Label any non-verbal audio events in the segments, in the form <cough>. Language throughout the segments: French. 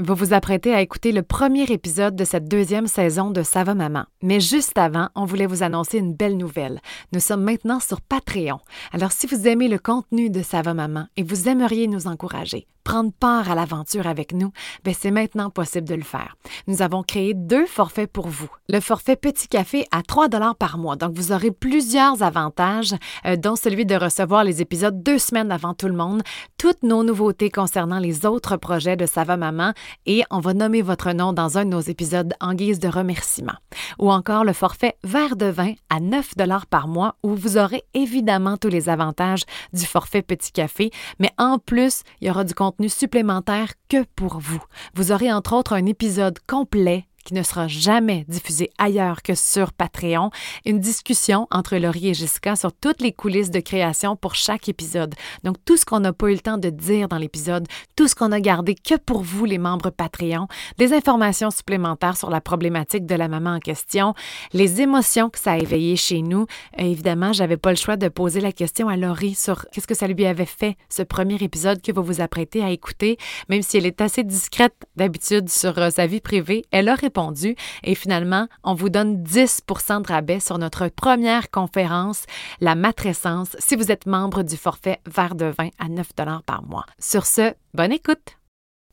Vous vous apprêtez à écouter le premier épisode de cette deuxième saison de Ça va maman. Mais juste avant, on voulait vous annoncer une belle nouvelle. Nous sommes maintenant sur Patreon. Alors si vous aimez le contenu de Ça va maman et vous aimeriez nous encourager, prendre part à l'aventure avec nous, ben c'est maintenant possible de le faire. Nous avons créé deux forfaits pour vous. Le forfait Petit Café à 3 dollars par mois. Donc vous aurez plusieurs avantages, euh, dont celui de recevoir les épisodes deux semaines avant tout le monde, toutes nos nouveautés concernant les autres projets de Ça va maman et on va nommer votre nom dans un de nos épisodes en guise de remerciement. Ou encore le forfait verre de vin à 9 dollars par mois où vous aurez évidemment tous les avantages du forfait Petit Café, mais en plus, il y aura du contenu supplémentaire que pour vous. Vous aurez entre autres un épisode complet qui ne sera jamais diffusé ailleurs que sur Patreon, une discussion entre Laurie et Jessica sur toutes les coulisses de création pour chaque épisode. Donc tout ce qu'on n'a pas eu le temps de dire dans l'épisode, tout ce qu'on a gardé que pour vous les membres Patreon, des informations supplémentaires sur la problématique de la maman en question, les émotions que ça a éveillées chez nous. Euh, évidemment, j'avais pas le choix de poser la question à Laurie sur qu'est-ce que ça lui avait fait ce premier épisode que vous vous apprêtez à écouter, même si elle est assez discrète d'habitude sur euh, sa vie privée, elle a et finalement, on vous donne 10% de rabais sur notre première conférence, la matrescence, si vous êtes membre du forfait verre de vin à 9 par mois. Sur ce, bonne écoute!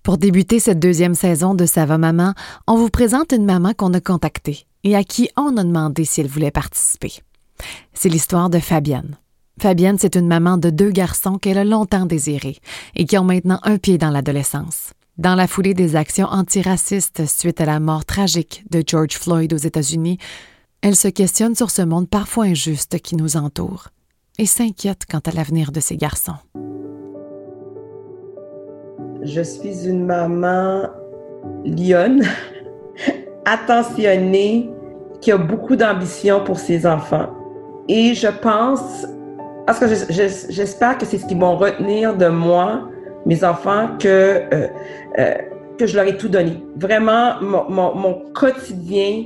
Pour débuter cette deuxième saison de Ça maman, on vous présente une maman qu'on a contactée et à qui on a demandé si elle voulait participer. C'est l'histoire de Fabienne. Fabienne, c'est une maman de deux garçons qu'elle a longtemps désirés et qui ont maintenant un pied dans l'adolescence. Dans la foulée des actions antiracistes suite à la mort tragique de George Floyd aux États-Unis, elle se questionne sur ce monde parfois injuste qui nous entoure et s'inquiète quant à l'avenir de ses garçons. Je suis une maman lionne, <laughs> attentionnée, qui a beaucoup d'ambition pour ses enfants. Et je pense, parce que j'espère que c'est ce qu'ils vont retenir de moi, mes enfants, que euh, euh, que je leur ai tout donné. Vraiment, mon, mon, mon, quotidien,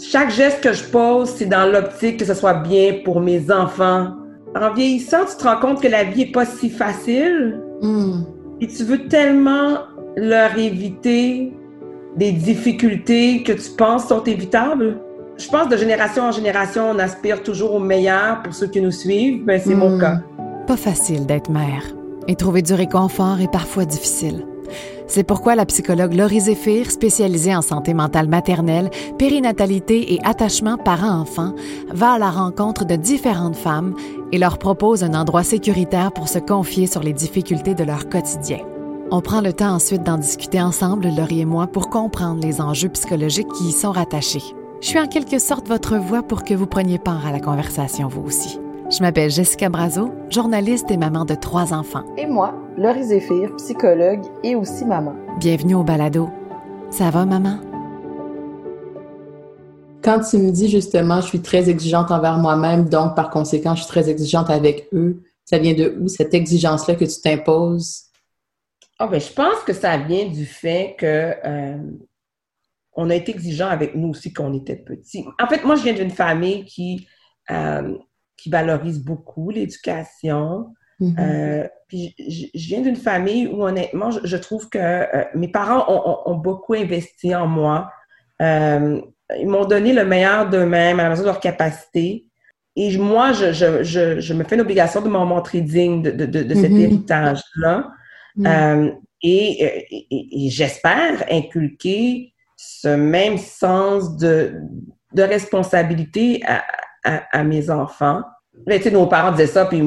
chaque geste que je pose, c'est dans l'optique que ce soit bien pour mes enfants. En vieillissant, tu te rends compte que la vie est pas si facile mm. et tu veux tellement leur éviter des difficultés que tu penses sont évitables. Je pense de génération en génération, on aspire toujours au meilleur pour ceux qui nous suivent, mais c'est mon mm. cas. Pas facile d'être mère et trouver du réconfort est parfois difficile. C'est pourquoi la psychologue Laurie Zéphir, spécialisée en santé mentale maternelle, périnatalité et attachement parent-enfant, va à la rencontre de différentes femmes et leur propose un endroit sécuritaire pour se confier sur les difficultés de leur quotidien. On prend le temps ensuite d'en discuter ensemble, Laurie et moi, pour comprendre les enjeux psychologiques qui y sont rattachés. Je suis en quelque sorte votre voix pour que vous preniez part à la conversation, vous aussi. Je m'appelle Jessica Brazo, journaliste et maman de trois enfants. Et moi, Laurie Zéphir, psychologue et aussi maman. Bienvenue au balado. Ça va, maman? Quand tu me dis justement, je suis très exigeante envers moi-même, donc par conséquent, je suis très exigeante avec eux, ça vient de où cette exigence-là que tu t'imposes? Oh, ben, je pense que ça vient du fait que euh, on a été exigeant avec nous aussi quand on était petits. En fait, moi, je viens d'une famille qui euh, qui valorise beaucoup l'éducation. Mm-hmm. Euh, puis je, viens d'une famille où honnêtement, je, trouve que euh, mes parents ont, beaucoup investi en moi. Euh, ils m'ont donné le meilleur d'eux-mêmes à la mesure de leur capacité. Et moi, je, je, me fais une obligation de m'en montrer digne de, de, de, cet mm-hmm. héritage-là. Mm. et, et, j'espère inculquer ce même sens de, de responsabilité à, à, mes enfants. Mais, tu sais, nos parents disaient ça, puis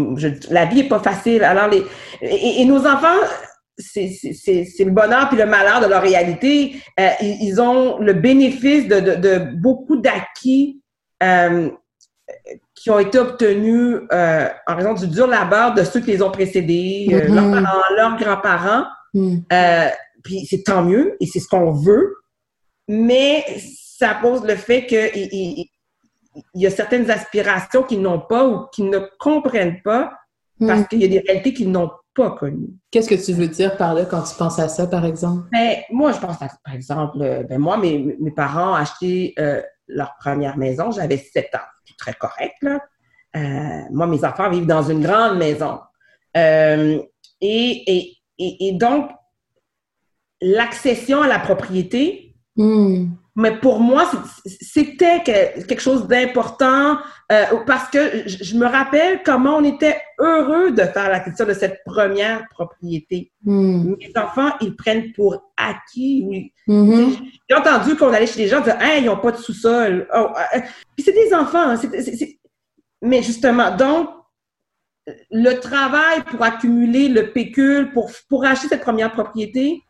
la vie est pas facile. Alors, les, et, nos enfants, c'est le bonheur puis le malheur de leur réalité. Euh, ils, ont le bénéfice de, de, de beaucoup d'acquis euh, qui ont été obtenus euh, en raison du dur labeur de ceux qui les ont précédés, mm-hmm. leurs parents, leurs grands-parents. Mm. Puis c'est tant mieux et c'est ce qu'on veut. Mais ça pose le fait que il y a certaines aspirations qu'ils n'ont pas ou qu'ils ne comprennent pas parce hmm. qu'il y a des réalités qu'ils n'ont pas connues. Qu'est-ce que tu veux dire par là quand tu penses à ça, par exemple? Ben, moi, je pense à, par exemple, euh, ben, moi, mes, mes parents ont acheté euh, leur première maison, j'avais 7 ans. C'est très correct, là. Euh, moi, mes enfants vivent dans une grande maison. et, et, et, donc, l'accession à la propriété. Hmm. Mais pour moi, c'était quelque chose d'important euh, parce que je me rappelle comment on était heureux de faire l'acquisition de cette première propriété. Hmm. Mes enfants, ils prennent pour acquis. Mhm. J'ai entendu qu'on allait chez les gens dire hey, ils n'ont pas de sous-sol. Oh, euh, Puis c'est des enfants. hein, Mais justement, donc, le travail pour accumuler le pécule, pour, pour acheter cette première propriété,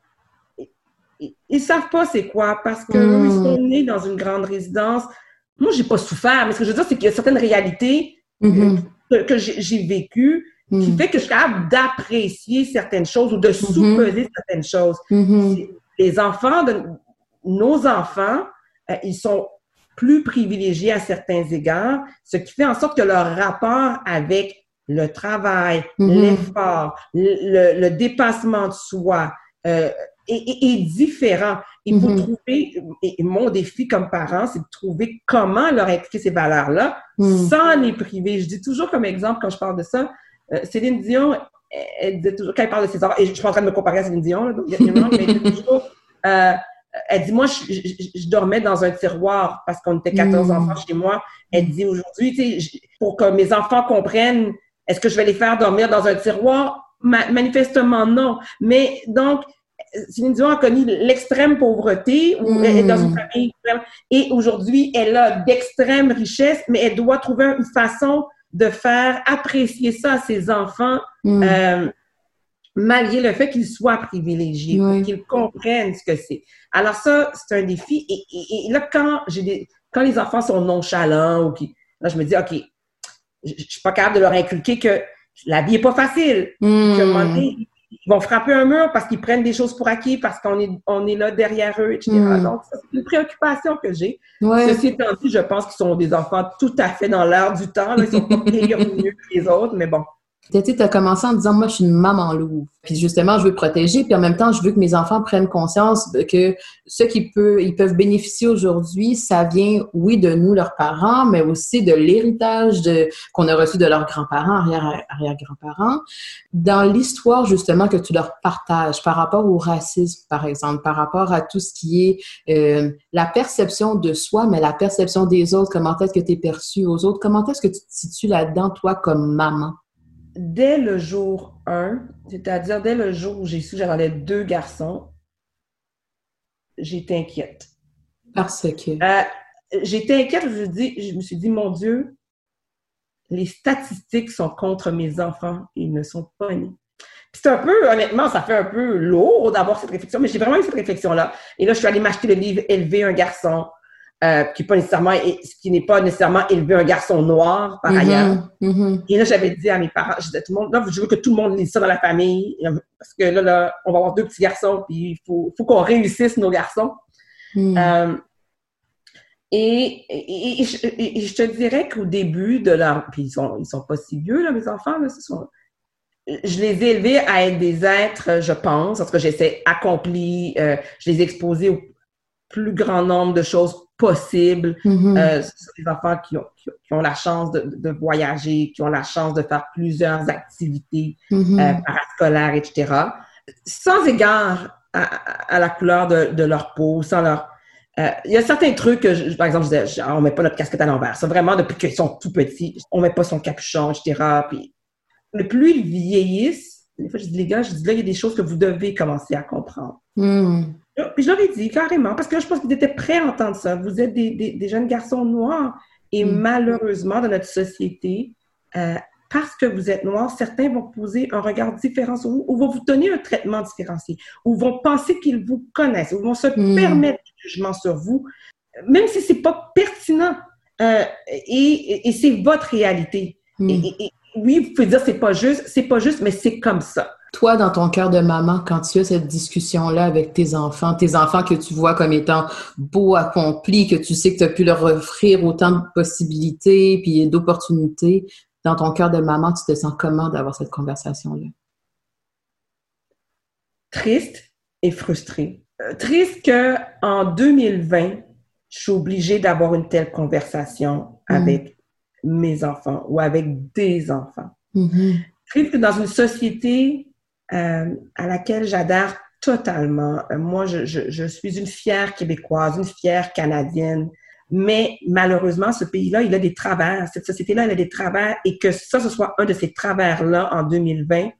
ils ne savent pas c'est quoi parce que Mm. eux, ils sont nés dans une grande résidence. Moi, j'ai pas souffert, mais ce que je veux dire, c'est qu'il y a certaines réalités Mhm. que, que j'ai vécues qui Mhm. fait que je suis capable d'apprécier certaines choses ou de sous-peser certaines choses. Les enfants, de, nos enfants, euh, ils sont plus privilégiés à certains égards, ce qui fait en sorte que leur rapport avec le travail, l'effort, le, le dépassement de soi euh, est, est- différent. Il faut Mhm. trouver, et mon défi comme parent, c'est de trouver comment leur impliquer ces valeurs-là Mhm. sans les priver. Je dis toujours comme exemple quand je parle de ça, euh, Céline Dion, elle, disait toujours, quand elle parle de ses enfants, et je suis en train de me comparer à Céline Dion, là, donc mais elle dit toujours, euh, elle dit, moi, je, je- je dormais dans un tiroir parce qu'on était 14 Mm. enfants chez moi. Elle dit aujourd'hui, tu sais, je- pour que mes enfants comprennent, est-ce que je vais les faire dormir dans un tiroir? Ma- manifestement, non. Mais donc, Céline Dion a connu l'extrême pauvreté, elle est dans une famille extrême, et aujourd'hui, elle a d'extrême richesse, mais elle doit trouver une façon de faire apprécier ça à ses enfants, Mhm. euh, malgré le fait qu'ils soient privilégiés, Oui. qu'ils comprennent ce que c'est. Alors ça, c'est un défi. Et, et- et là, quand j'ai des, quand les enfants sont nonchalants ou qui, là, je me dis, ok, je, suis pas capable de leur inculquer que la vie est pas facile. Qu'à ils vont frapper un mur parce qu'ils prennent des choses pour acquis, parce qu'on est, on est là derrière eux, etc. Mm. Donc, ça, c'est une préoccupation que j'ai. Ouais. Ceci étant dit, je pense qu'ils sont des enfants tout à fait dans l'air du temps. Là. Ils sont pas meilleurs ou mieux que les autres, mais bon. Tu as commencé en disant, moi, je suis une maman louve. Puis justement, je veux protéger, puis en même temps, je veux que mes enfants prennent conscience que ce qu'ils peuvent, ils peuvent bénéficier aujourd'hui, ça vient, oui, de nous, leurs parents, mais aussi de l'héritage de, qu'on a reçu de leurs grands-parents, arrière- arrière-grands-parents. Dans l'histoire, justement, que tu leur partages par rapport au racisme, par exemple, par rapport à tout ce qui est euh, la perception de soi, mais la perception des autres, comment est-ce que tu es perçu aux autres, comment est-ce que tu te situes là-dedans, toi, comme maman? Dès le jour 1, c'est-à-dire dès le jour où j'ai su que j'avais deux garçons, j'étais inquiète. Parce que... Euh, j'étais inquiète, je, dis, je me suis dit, mon Dieu, les statistiques sont contre mes enfants, ils ne sont pas nés. Puis c'est un peu, honnêtement, ça fait un peu lourd d'avoir cette réflexion, mais j'ai vraiment eu cette réflexion-là. Et là, je suis allée m'acheter le livre Élever un garçon, euh, qui, est pas nécessairement, qui n'est pas nécessairement Élever un garçon noir, par ailleurs. Mhm, mhm. Et là, j'avais dit à mes parents, je disais à tout le monde, là, je veux que tout le monde lise ça dans la famille, parce que là, là on va avoir deux petits garçons, puis il faut, faut qu'on réussisse nos garçons. Mhm. Euh, et, et, et je, et- et je te dirais qu'au début de leur... Puis ils sont, ils sont pas si vieux, là, mes enfants, là, ce sont... Je les ai élevés à être des êtres, je pense, parce que j'essaie accomplis, euh, je les ai exposés au plus grand nombre de choses possibles. Mhm. Euh, sont des enfants qui ont, qui ont, qui ont la chance de, de voyager, qui ont la chance de faire plusieurs activités Mhm. euh, parascolaires, etc. Sans égard à, à- la couleur de, de leur peau, sans leur... euh, Il y a certains trucs que, je- par exemple, je disais, genre, on met pas notre casquette à l'envers. Ça, vraiment, depuis qu'ils sont tout petits, on met pas son capuchon, etc. Puis, le plus ils vieillissent, des fois, je dis, les gars, je dis, là, il y a des choses que vous devez commencer à comprendre. Puis je leur ai dit carrément, parce que là, je pense qu'ils étaient prêts à entendre ça. Vous êtes des, des- des jeunes garçons noirs et Mm. malheureusement, dans notre société, euh, parce que vous êtes noirs, certains vont poser un regard différent sur vous ou vont vous donner un traitement différencié ou vont penser qu'ils vous connaissent ou vont se Mm. permettre du jugement sur vous, même si c'est pas pertinent. Euh, et et- et c'est votre réalité. Et- et oui, vous pouvez dire c'est pas juste, c'est pas juste, mais c'est comme ça. Toi, dans ton cœur de maman, quand tu as cette discussion-là avec tes enfants, tes enfants que tu vois comme étant beaux, accomplis, que tu sais que tu as pu leur offrir autant de possibilités puis d'opportunités, dans ton cœur de maman, tu te sens comment d'avoir cette conversation-là? triste et frustrée. Euh, Triste que en 2020, je suis obligée d'avoir une telle conversation Mm. avec mes enfants ou avec des enfants. Mhm. Triste que dans une société euh, à laquelle j'adhère totalement. Euh, moi, je, je, je, suis une fière Québécoise, une fière Canadienne. Mais malheureusement, ce pays-là, il a des travers. Cette société-là, elle a des travers. Et que ça, ce soit un de ces travers-là en 2020,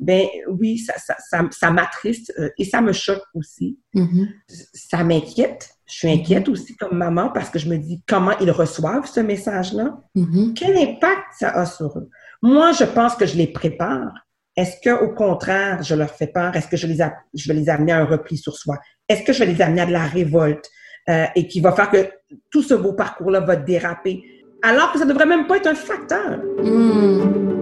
ben oui, ça, ça, ça, ça m'attriste euh, et ça me choque aussi. Mm-hmm. Ça m'inquiète. Je suis inquiète Mm-hmm. aussi comme maman parce que je me dis comment ils reçoivent ce message-là. Mhm. Quel impact ça a sur eux? Moi, je pense que je les prépare. Est-ce que, au contraire, je leur fais peur? Est-ce que je, les a- je vais les amener à un repli sur soi? Est-ce que je vais les amener à de la révolte euh, et qui va faire que tout ce beau parcours-là va déraper? Alors que ça devrait même pas être un facteur. Mm.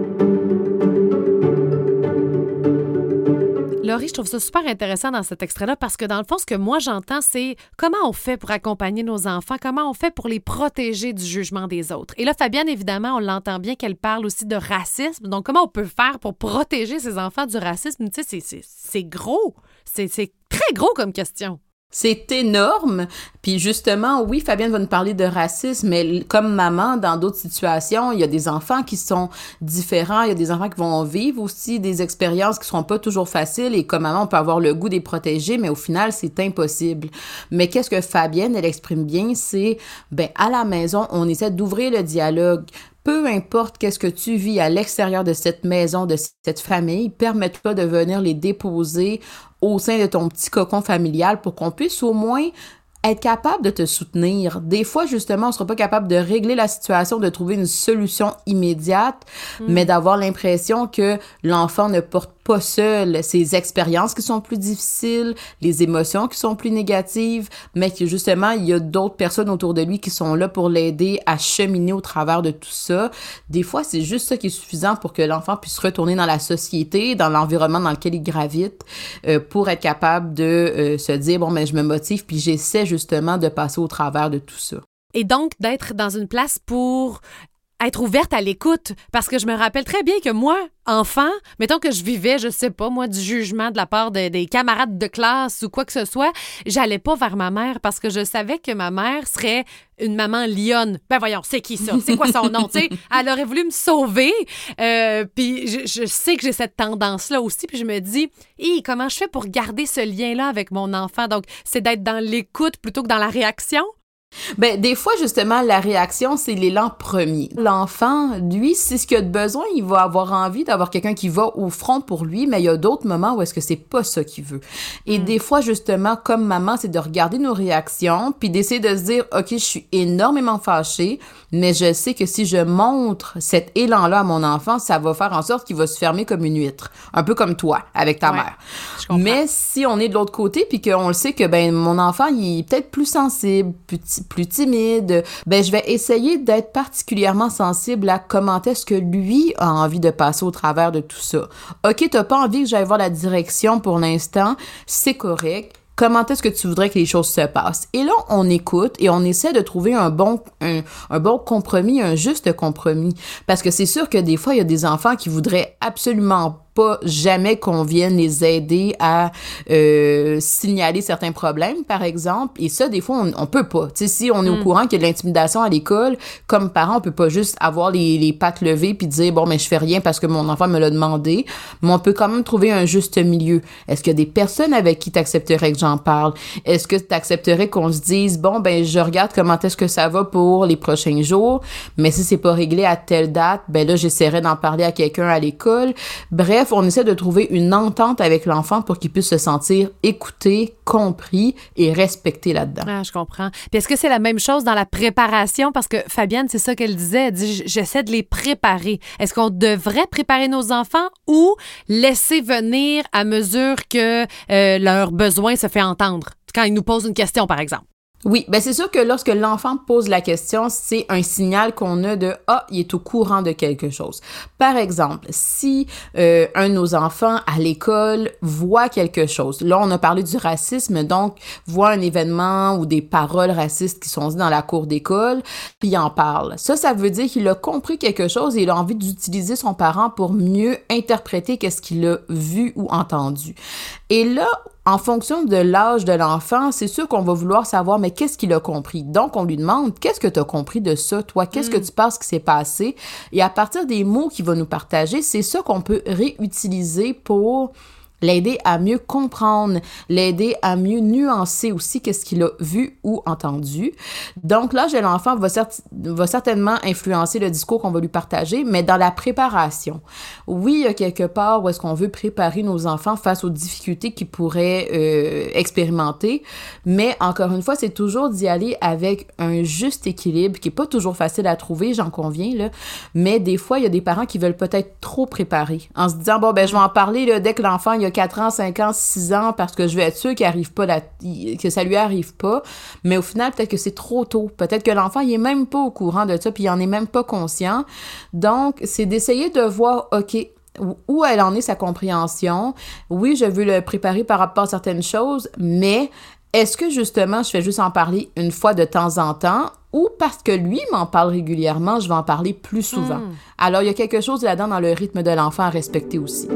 Laurie, je trouve ça super intéressant dans cet extrait-là parce que dans le fond, ce que moi j'entends, c'est comment on fait pour accompagner nos enfants, comment on fait pour les protéger du jugement des autres. Et là, Fabienne, évidemment, on l'entend bien qu'elle parle aussi de racisme. Donc, comment on peut faire pour protéger ses enfants du racisme? Tu sais, c'est- gros. C'est très gros comme question. C'est énorme. Puis justement, oui, Fabienne va nous parler de racisme, mais comme maman, dans d'autres situations, il y a des enfants qui sont différents, il y a des enfants qui vont vivre aussi des expériences qui seront pas toujours faciles et comme maman, on peut avoir le goût des protéger, mais au final, c'est impossible. Mais qu'est-ce que Fabienne, elle exprime bien, c'est, ben, à la maison, on essaie d'ouvrir le dialogue. Peu importe qu'est-ce que tu vis à l'extérieur de cette maison, de cette famille, permets-toi de venir les déposer au sein de ton petit cocon familial pour qu'on puisse au moins être capable de te soutenir. Des fois, justement, on sera pas capable de régler la situation, de trouver une solution immédiate, mais d'avoir l'impression que l'enfant ne porte pas seul ses expériences qui sont plus difficiles, les émotions qui sont plus négatives, mais que justement, il y a d'autres personnes autour de lui qui sont là pour l'aider à cheminer au travers de tout ça. Des fois, c'est juste ça qui est suffisant pour que l'enfant puisse retourner dans la société, dans l'environnement dans lequel il gravite, euh, pour être capable de euh, se dire, bon, mais je me motive, puis j'essaie justement de passer au travers de tout ça. Et donc, d'être dans une place pour être ouverte à l'écoute. Parce que je me rappelle très bien que moi, enfant, mettons que je vivais, je sais pas, moi, du jugement de la part de- des camarades de classe ou quoi que ce soit, j'allais pas vers ma mère parce que je savais que ma mère serait une maman lionne. Ben voyons, c'est qui ça? C'est quoi son nom? tu sais, elle aurait voulu me sauver. Euh, puis je, je sais que j'ai cette tendance-là aussi. Puis je me dis, Hi, comment je fais pour garder ce lien-là avec mon enfant? Donc, c'est d'être dans l'écoute plutôt que dans la réaction? Ben, des fois, justement, la réaction, c'est l'élan premier. L'enfant, lui, c'est ce qu'il a de besoin. Il va avoir envie d'avoir quelqu'un qui va au front pour lui, mais il y a d'autres moments où est-ce que c'est pas ça qu'il veut. Et des fois, justement, comme maman, c'est de regarder nos réactions, puis d'essayer de se dire, OK, je suis énormément fâchée, mais je sais que si je montre cet élan-là à mon enfant, ça va faire en sorte qu'il va se fermer comme une huître. Un peu comme toi, avec ta Ouais, mère. Mais si on est de l'autre côté puis qu'on le sait que ben mon enfant il est peut-être plus sensible, plus, plus timide, ben je vais essayer d'être particulièrement sensible à comment est-ce que lui a envie de passer au travers de tout ça. OK, t'as pas envie que j'aille voir la direction pour l'instant, c'est correct. Comment est-ce que tu voudrais que les choses se passent? Et là, on écoute et on essaie de trouver un bon, un, bon compromis, un juste compromis. Parce que c'est sûr que des fois, il y a des enfants qui voudraient absolument pas jamais qu'on vienne les aider à euh, signaler certains problèmes, par exemple. Et ça, des fois, on, on peut pas. Tu sais, si on est au courant qu'il y a de l'intimidation à l'école, comme parent, on peut pas juste avoir les, les pattes levées puis dire, bon, mais je fais rien parce que mon enfant me l'a demandé. Mais on peut quand même trouver un juste milieu. Est-ce qu'il y a des personnes avec qui tu accepterais que j'en parle? Est-ce que tu accepterais qu'on se dise, bon, ben, je regarde comment est-ce que ça va pour les prochains jours, mais si c'est pas réglé à telle date, ben là, j'essaierai d'en parler à quelqu'un à l'école. Bref, on essaie de trouver une entente avec l'enfant pour qu'il puisse se sentir écouté, compris et respecté là-dedans. Ah, je comprends. Puis est-ce que c'est la même chose dans la préparation? Parce que Fabienne, c'est ça qu'elle disait. Elle dit j'essaie de les préparer. Est-ce qu'on devrait préparer nos enfants ou laisser venir à mesure que euh, leur besoin se fait entendre? Quand ils nous posent une question, par exemple. Oui, ben c'est sûr que lorsque l'enfant pose la question, c'est un signal qu'on a de ah, il est au courant de quelque chose. Par exemple, si euh, un de nos enfants à l'école voit quelque chose, là on a parlé du racisme, donc voit un événement ou des paroles racistes qui sont dites dans la cour d'école, puis il en parle. Ça, ça veut dire qu'il a compris quelque chose et il a envie d'utiliser son parent pour mieux interpréter qu'est-ce qu'il a vu ou entendu. Et là, en fonction de l'âge de l'enfant, c'est sûr qu'on va vouloir savoir, mais qu'est-ce qu'il a compris? Donc, on lui demande, qu'est-ce que tu as compris de ça, toi? Qu'est-ce que tu penses qui s'est passé? Et à partir des mots qu'il va nous partager, c'est ça qu'on peut réutiliser pour l'aider à mieux comprendre, l'aider à mieux nuancer aussi qu'est-ce qu'il a vu ou entendu. Donc l'âge de l'enfant va, va certainement influencer le discours qu'on va lui partager, mais dans la préparation. Oui, il y a quelque part où est-ce qu'on veut préparer nos enfants face aux difficultés qu'ils pourraient euh, expérimenter, mais encore une fois, c'est toujours d'y aller avec un juste équilibre qui est pas toujours facile à trouver, j'en conviens, là, mais des fois, il y a des parents qui veulent peut-être trop préparer en se disant, bon, ben je vais en parler dès que l'enfant, il a 4 ans, 5 ans, 6 ans parce que je veux être sûr qu'il arrive pas la, que ça lui arrive pas. Mais au final, peut-être que c'est trop tôt. Peut-être que l'enfant, il est même pas au courant de ça puis il en est même pas conscient. Donc, c'est d'essayer de voir, OK, où elle en est sa compréhension. Oui, je veux le préparer par rapport à certaines choses, mais est-ce que justement je fais juste en parler une fois de temps en temps ou parce que lui m'en parle régulièrement, je vais en parler plus souvent? Hmm. Alors, il y a quelque chose là-dedans dans le rythme de l'enfant à respecter aussi.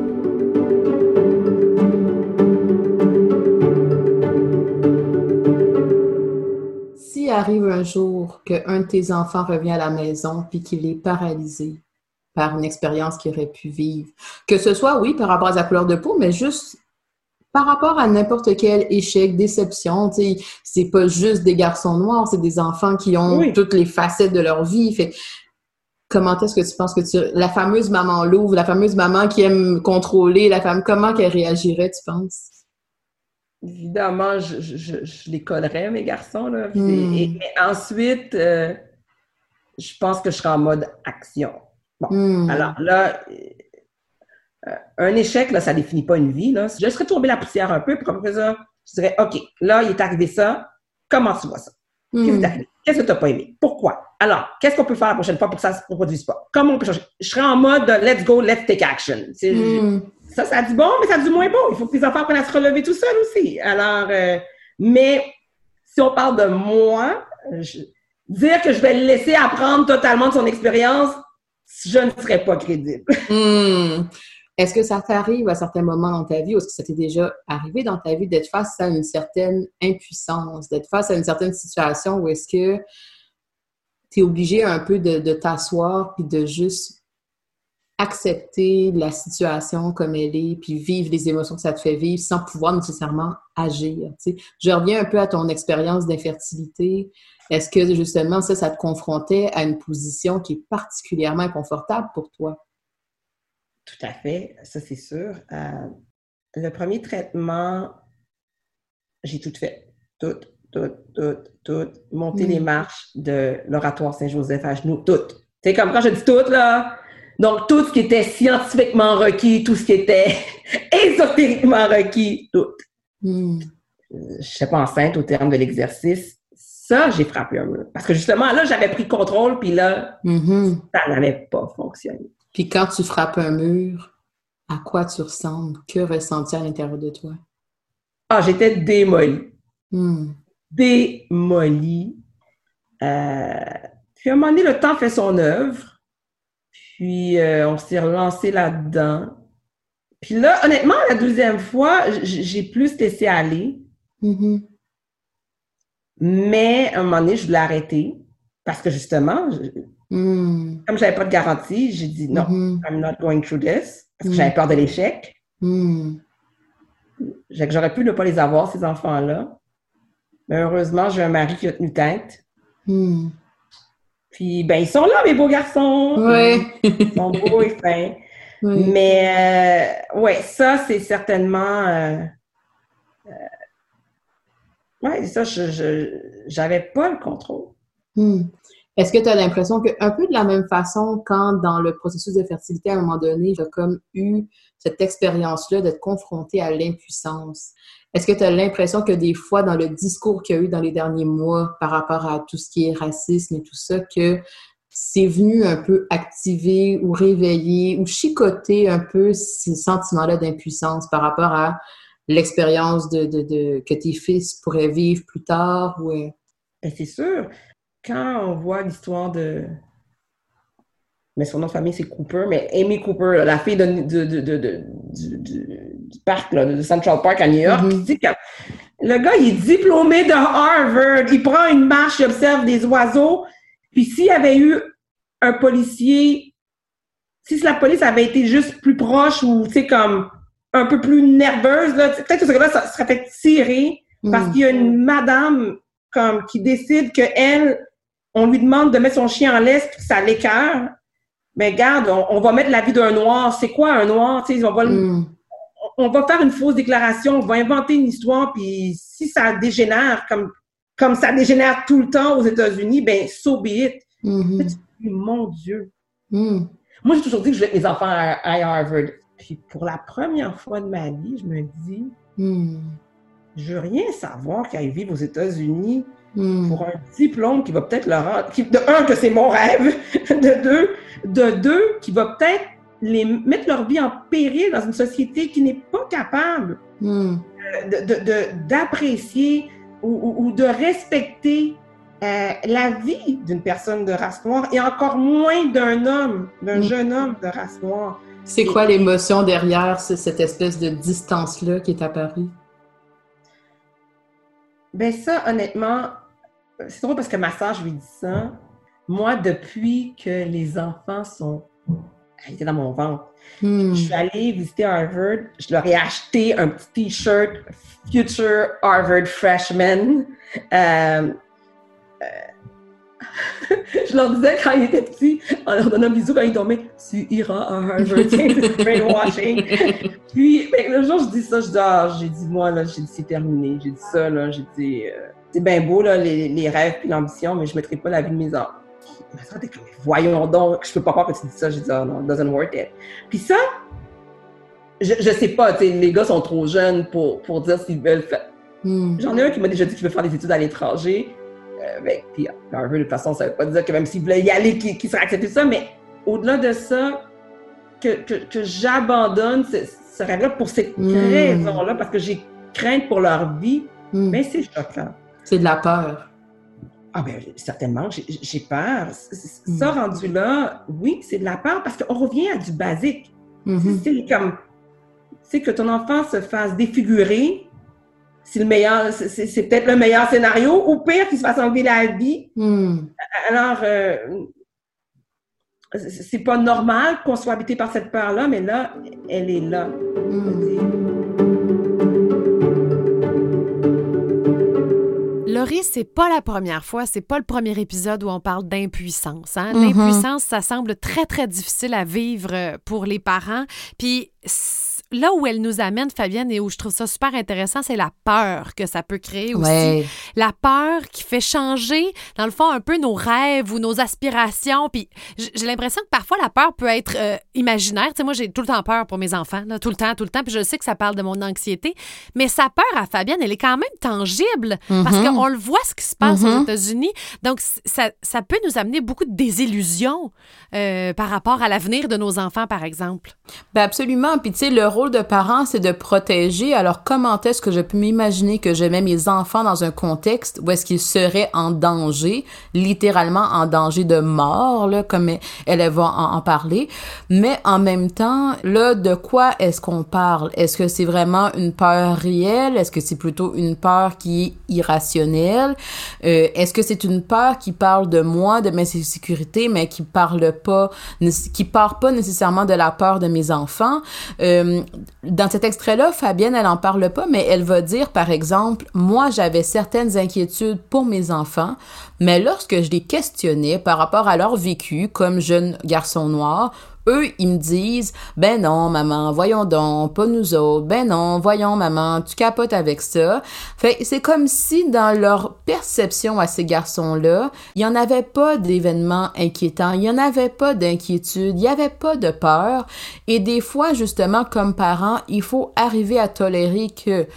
Arrive un jour qu'un de tes enfants revient à la maison puis qu'il est paralysé par une expérience qu'il aurait pu vivre, que ce soit, oui, par rapport à sa couleur de peau, mais juste par rapport à n'importe quel échec, déception, tu sais, c'est pas juste des garçons noirs, c'est des enfants qui ont toutes les facettes de leur vie. Fait comment est-ce que tu penses que tu la fameuse maman louve, la fameuse maman qui aime contrôler la femme, comment qu'elle réagirait, tu penses? Évidemment, je, je, je, les collerais, mes garçons. Là. Hmm. Et, ensuite, euh, je pense que je serai en mode action. Bon, hmm. alors là, euh, un échec, là, ça définit pas une vie. Là. Je laisserais tomber la poussière un peu, puis comme ça, je dirais, OK, là, il est arrivé ça. Comment tu vois ça? Qu'est-ce que tu n'as pas aimé? Pourquoi? Alors, qu'est-ce qu'on peut faire la prochaine fois pour que ça ne se reproduise pas? Comment on peut changer? Je serais en mode de let's go, let's take action. Mm. Ça, ça a du bon, mais ça a du moins bon. Il faut que les enfants apprennent à se relever tout seuls aussi. Alors, euh, mais si on parle de moi, dire que je vais le laisser apprendre totalement de son expérience, je ne serais pas crédible. Mm. Est-ce que ça t'arrive à certains moments dans ta vie, ou est-ce que ça t'est déjà arrivé dans ta vie d'être face à une certaine impuissance, d'être face à une certaine situation où est-ce que tu es obligé un peu de, t'asseoir puis de juste accepter la situation comme elle est, puis vivre les émotions que ça te fait vivre sans pouvoir nécessairement agir. Je reviens un peu à ton expérience d'infertilité. Est-ce que justement ça, ça te confrontait à une position qui est particulièrement inconfortable pour toi? Tout à fait, ça c'est sûr. Euh, le premier traitement, j'ai tout fait. Tout, tout, tout, tout. Monter les mm. marches de l'oratoire Saint-Joseph à genoux, tout. C'est comme quand je dis tout, là. Donc, tout ce qui était scientifiquement requis, tout ce qui était <laughs> ésotériquement requis, tout. Mm. Je ne sais pas enceinte au terme de l'exercice. Ça, j'ai frappé un mur. Parce que justement, là, j'avais pris contrôle, puis là, mm-hmm. ça n'avait pas fonctionné. Puis quand tu frappes un mur, à quoi tu ressembles? Que ressens-tu à l'intérieur de toi? Ah, j'étais démolie. Hmm. Démolie. Euh, puis à un moment donné, le temps fait son œuvre. Puis euh, on s'est relancé là-dedans. Puis là, honnêtement, la deuxième fois, j'ai plus laissé aller. Mm-hmm. Mais à un moment donné, je voulais arrêter. Parce que justement, Mm. Comme je n'avais pas de garantie, j'ai dit non, mm-hmm. I'm not going through this, parce que j'avais mm. peur de l'échec. Mm. J'aurais pu ne pas les avoir, ces enfants-là. Mais heureusement, j'ai un mari qui a tenu tête. Mm. Puis, ben, ils sont là, mes beaux garçons. Oui. Ils sont <laughs> beaux et fins. Mais, euh, ouais, ça, c'est certainement. Euh, euh, ouais, ça, je n'avais pas le contrôle. Est-ce que tu as l'impression que, un peu de la même façon, quand dans le processus de fertilité, à un moment donné, j'ai comme eu cette expérience-là d'être confrontée à l'impuissance, est-ce que tu as l'impression que des fois, dans le discours qu'il y a eu dans les derniers mois par rapport à tout ce qui est racisme et tout ça, que c'est venu un peu activer ou réveiller ou chicoter un peu ces sentiments-là d'impuissance par rapport à l'expérience que tes fils pourraient vivre plus tard? Ou... Ben, c'est sûr quand on voit l'histoire de. Mais son nom de famille, c'est Cooper, mais Amy Cooper, la fille de, du, parc, de Central Park à New York, mm-hmm. dit que le gars, il est diplômé de Harvard, il prend une marche, il observe des oiseaux. Puis s'il y avait eu un policier, si la police avait été juste plus proche ou, tu sais, comme un peu plus nerveuse, là. Peut-être que ce gars-là ça serait fait tirer parce Mm. qu'il y a une madame comme qui décide que elle, on lui demande de mettre son chien en laisse puis que ça l'écœure. Mais garde, on, on va mettre la vie d'un noir. C'est quoi un noir? Sais, on va, le- Mm. on va faire une fausse déclaration, on va inventer une histoire, puis si ça dégénère comme, comme ça dégénère tout le temps aux États-Unis, ben so be it. Mhm. Mon Dieu. Mm. Moi, j'ai toujours dit que je voulais mes enfants à, à Harvard. Puis pour la première fois de ma vie, je me dis, Mm. je veux rien savoir qu'ils vivent aux États-Unis Mm. pour un diplôme qui va peut-être leur rendre, qui- de un, que c'est mon rêve, <laughs> de deux, de deux, qui va peut-être les mettre leur vie en péril dans une société qui n'est pas capable Mm. de- de- de- d'apprécier ou, ou- ou de respecter euh, la vie d'une personne de race noire et encore moins d'un homme, d'un Mm. jeune homme de race noire. C'est quoi l'émotion derrière ce- cette espèce de distance-là qui est apparue? Ben ça, honnêtement, c'est drôle parce que ma soeur, je lui dis ça. Moi, depuis que les enfants sont... Elle était dans mon ventre. Mm. Je suis allée visiter Harvard. Je leur ai acheté un petit T-shirt Future Harvard Freshman. Euh, euh, <laughs> je leur disais quand ils étaient petits, en leur donnant un bisou quand ils dormaient, tu iras à Harvard, c'est brainwashing. Puis, ben, le jour où je dis ça, je dis, ah, j'ai dit, moi, là, j'ai dit, c'est terminé. J'ai dit ça, là, j'ai dit, euh, c'est bien beau, là, les, les rêves et l'ambition, mais je ne mettrai pas la vie de mes enfants. Ma soeur était comme, voyons donc, je peux pas croire que tu dis ça. J'ai dit, ah non, it doesn't work it. Puis ça, je, je sais pas, les gars sont trop jeunes pour, pour dire s'ils veulent faire. Mm. J'en ai un qui m'a déjà dit qu'il veut faire des études à l'étranger. Euh, ben, puis Harvard, de toute façon, ça veut pas dire que même s'il voulait y aller, qu'il qu'il serait accepté ça, mais au-delà de ça, que, que, que j'abandonne ce, ce rêve-là pour cette Mm. raison-là, parce que j'ai crainte pour leur vie, Mm. mais c'est choquant. C'est de la peur. Ah ben certainement, j'ai- peur. C- Mm. Ça rendu là, oui, c'est de la peur parce qu'on revient à du basique. Mhm. C'est comme, c'est que ton enfant se fasse défigurer, c'est le meilleur, c'est- peut-être le meilleur scénario, ou pire qu'il se fasse enlever la vie. Mm. Alors, euh, c'est c'est pas normal qu'on soit habité par cette peur-là, mais là, elle est là. Laurie, c'est pas la première fois, c'est pas le premier épisode où on parle d'impuissance. Hein? Mhm. L'impuissance, ça semble très, très difficile à vivre euh, pour les parents. Puis là où elle nous amène, Fabienne, et où je trouve ça super intéressant, c'est la peur que ça peut créer aussi. Ouais. La peur qui fait changer, dans le fond, un peu nos rêves ou nos aspirations. Puis j'ai l'impression que parfois, la peur peut être euh, imaginaire. Tu sais, moi, j'ai tout le temps peur pour mes enfants, là, tout le temps, tout le temps. Puis je sais que ça parle de mon anxiété. Mais sa peur à Fabienne, elle est quand même tangible parce Mhm. qu'on le voit ce qui se passe aux Mhm. États-Unis. Donc, ça, ça peut nous amener beaucoup de désillusions euh, par rapport à l'avenir de nos enfants, par exemple. Ben absolument. Puis tu sais, le rôle de parent, c'est de protéger. Alors comment est-ce que je peux m'imaginer que je mets mes enfants dans un contexte où est-ce qu'ils seraient en danger, littéralement en danger de mort, là, comme elle, va en, en parler? Mais en même temps, là, de quoi est-ce qu'on parle? Est-ce que c'est vraiment une peur réelle? Est-ce que c'est plutôt une peur qui est irrationnelle? Euh, est-ce que c'est une peur qui parle de moi, de mes sécurités, mais qui parle pas, qui part pas nécessairement de la peur de mes enfants? Euh, dans cet extrait-là, Fabienne, elle en parle pas, mais elle va dire, par exemple, moi, j'avais certaines inquiétudes pour mes enfants, mais lorsque je les questionnais par rapport à leur vécu comme jeune garçon noir, eux, ils me disent, ben non, maman, voyons donc, pas nous autres, ben non, voyons, maman, tu capotes avec ça. Fait c'est comme si dans leur perception à ces garçons-là, il n'y en avait pas d'événements inquiétants, il n'y en avait pas d'inquiétude, il n'y avait pas de peur. Et des fois, justement, comme parents, il faut arriver à tolérer que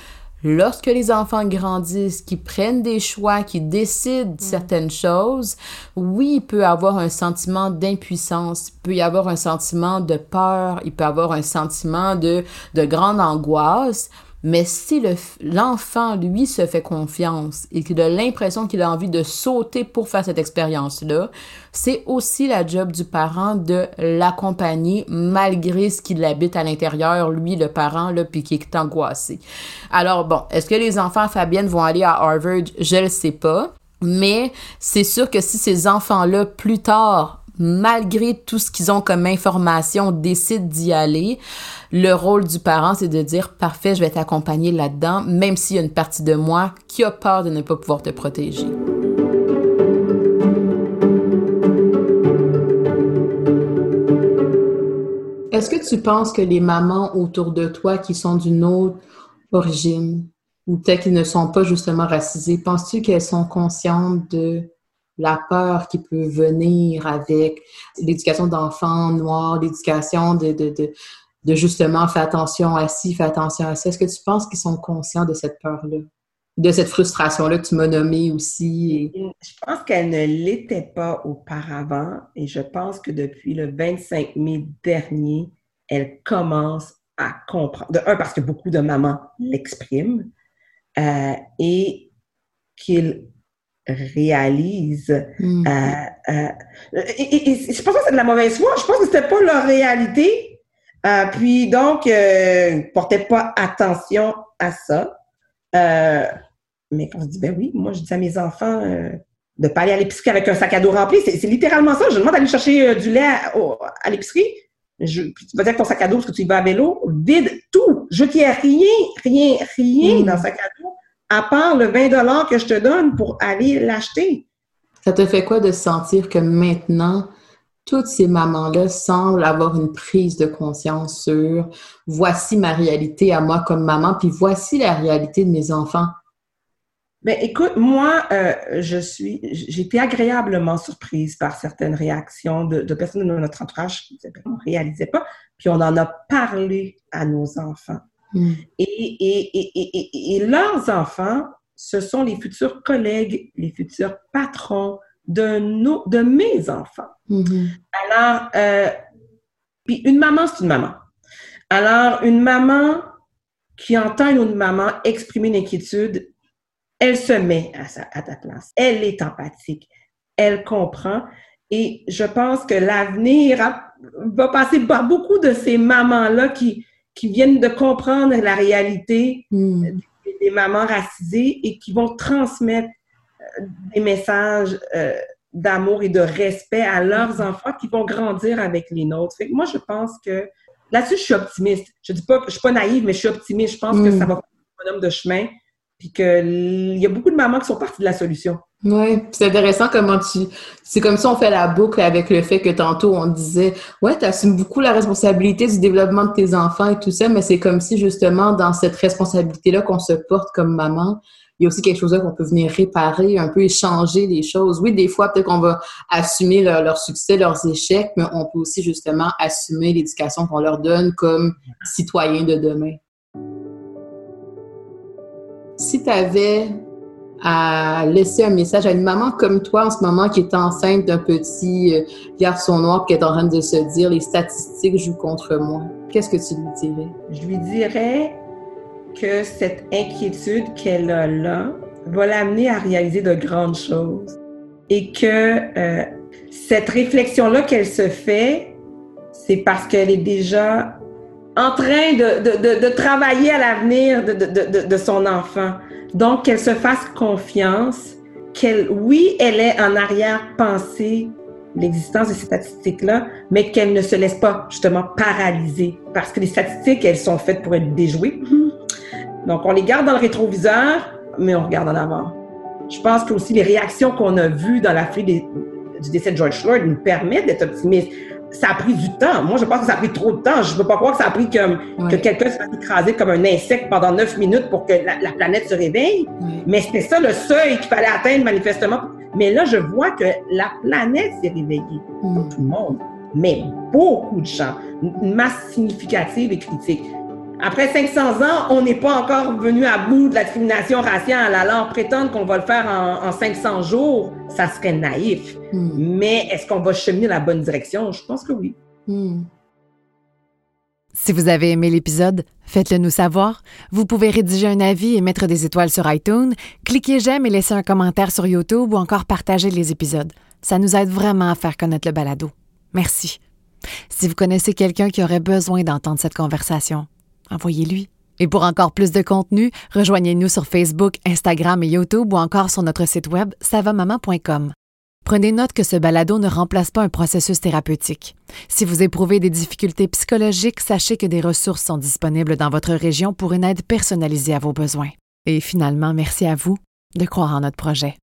lorsque les enfants grandissent, qui prennent des choix, qui décident certaines choses, oui, il peut avoir un sentiment d'impuissance, il peut y avoir un sentiment de peur, il peut y avoir un sentiment de, de grande angoisse, mais si l'enfant, lui, se fait confiance et qu'il a l'impression qu'il a envie de sauter pour faire cette expérience-là, c'est aussi la job du parent de l'accompagner malgré ce qu'il habite à l'intérieur, lui, le parent, là, puis qui est angoissé. Alors bon, est-ce que les enfants Fabienne vont aller à Harvard? Je le sais pas. Mais c'est sûr que si ces enfants-là, plus tard, malgré tout ce qu'ils ont comme information, décident d'y aller, le rôle du parent, c'est de dire, parfait, je vais t'accompagner là-dedans, même s'il y a une partie de moi qui a peur de ne pas pouvoir te protéger. Est-ce que tu penses que les mamans autour de toi qui sont d'une autre origine ou peut-être qu'ils ne sont pas justement racisées, penses-tu qu'elles sont conscientes de la peur qui peut venir avec l'éducation d'enfants noirs, l'éducation de, de, de, justement faire attention à ci, faire attention à ça. Est-ce que tu penses qu'ils sont conscients de cette peur-là? De cette frustration-là que tu m'as nommée aussi? Je pense qu'elle ne l'était pas auparavant et je pense que depuis le 25 mai dernier, elle commence à comprendre. De un, parce que beaucoup de mamans l'expriment euh, et qu'ils réalisent. Hmm. Euh, euh, et, je pense que c'est de la mauvaise foi. Je pense que c'était pas leur réalité. Euh, puis donc, euh, portaient pas attention à ça. mais quand je dis, ben oui, moi je dis à mes enfants de pas aller à l'épicerie avec un sac à dos rempli. C'est littéralement ça. Je demande d'aller chercher du lait à, l'épicerie. Je, tu vas dire que ton sac à dos parce que tu y vas à vélo, vide tout. Je n'y rien, rien, rien hmm. dans le sac à dos à part le 20 que je te donne pour aller l'acheter. Ça te fait quoi de sentir que maintenant, toutes ces mamans-là semblent avoir une prise de conscience sur voici ma réalité à moi comme maman, puis voici la réalité de mes enfants? Ben, écoute, moi, euh, je suis, j'ai été agréablement surprise par certaines réactions de, personnes de notre entourage qui ne réalisaient pas, puis on en a parlé à nos enfants. Mm. Et, leurs enfants, ce sont les futurs collègues, les futurs patrons de, nos, de mes enfants. Mm-hmm. Alors, euh, puis une maman, c'est une maman. Alors, une maman qui entend une autre maman exprimer une inquiétude, elle se met à, à ta place. Elle est empathique. Elle comprend. Et je pense que l'avenir va passer par beaucoup de ces mamans-là qui, qui viennent de comprendre la réalité hmm. des, mamans racisées et qui vont transmettre euh, des messages euh, d'amour et de respect à leurs hmm. enfants qui vont grandir avec les nôtres. Fait moi, je pense que là-dessus, je suis optimiste. Je dis pas que je suis pas naïve, mais je suis optimiste. Je pense que hmm. ça va faire un homme de chemin puis qu'il y a beaucoup de mamans qui sont parties de la solution. Oui, c'est intéressant comment tu... C'est comme ça on fait la boucle avec le fait que tantôt on disait « Ouais, tu assumes beaucoup la responsabilité du développement de tes enfants et tout ça, mais c'est comme si justement dans cette responsabilité-là qu'on se porte comme maman, il y a aussi quelque chose qu'on peut venir réparer, un peu échanger les choses. Oui, des fois, peut-être qu'on va assumer leur, succès, leurs échecs, mais on peut aussi justement assumer l'éducation qu'on leur donne comme citoyens de demain. Si tu avais à laisser un message à une maman comme toi en ce moment qui est enceinte d'un petit euh, garçon noir qui est en train de se dire les statistiques jouent contre moi, qu'est-ce que tu lui dirais? Je lui dirais que cette inquiétude qu'elle a là va l'amener à réaliser de grandes choses et que euh, cette réflexion-là qu'elle se fait, c'est parce qu'elle est déjà en train de, de, de, travailler à l'avenir de, son enfant. Donc, qu'elle se fasse confiance, qu'elle, oui, elle est en arrière-pensée l'existence de ces statistiques-là, mais qu'elle ne se laisse pas justement paralyser parce que les statistiques, elles sont faites pour être déjouées. Donc, on les garde dans le rétroviseur, mais on regarde en avant. Je pense que aussi les réactions qu'on a vues dans la du décès de George Floyd nous permettent d'être optimistes ça a pris du temps. Moi, je pense que ça a pris trop de temps. Je ne peux pas croire que ça a pris comme, que quelqu'un se fasse écraser comme un insecte pendant neuf minutes pour que la, planète se réveille. Mais c'était ça le seuil qu'il fallait atteindre manifestement. Mais là, je vois que la planète s'est réveillée. Pas mm. tout le monde, mais beaucoup de gens. Une masse significative et critique. Après 500 ans, on n'est pas encore venu à bout de la discrimination raciale. Alors, prétendre qu'on va le faire en, 500 jours, ça serait naïf. Hmm. Mais est-ce qu'on va cheminer la bonne direction? Je pense que oui. Hmm. Si vous avez aimé l'épisode, faites-le nous savoir. Vous pouvez rédiger un avis et mettre des étoiles sur iTunes, cliquez j'aime et laisser un commentaire sur YouTube ou encore partager les épisodes. Ça nous aide vraiment à faire connaître le balado. Merci. Si vous connaissez quelqu'un qui aurait besoin d'entendre cette conversation, envoyez-lui. Et pour encore plus de contenu, rejoignez-nous sur Facebook, Instagram et YouTube ou encore sur notre site web savamaman.com. Prenez note que ce balado ne remplace pas un processus thérapeutique. Si vous éprouvez des difficultés psychologiques, sachez que des ressources sont disponibles dans votre région pour une aide personnalisée à vos besoins. Et finalement, merci à vous de croire en notre projet.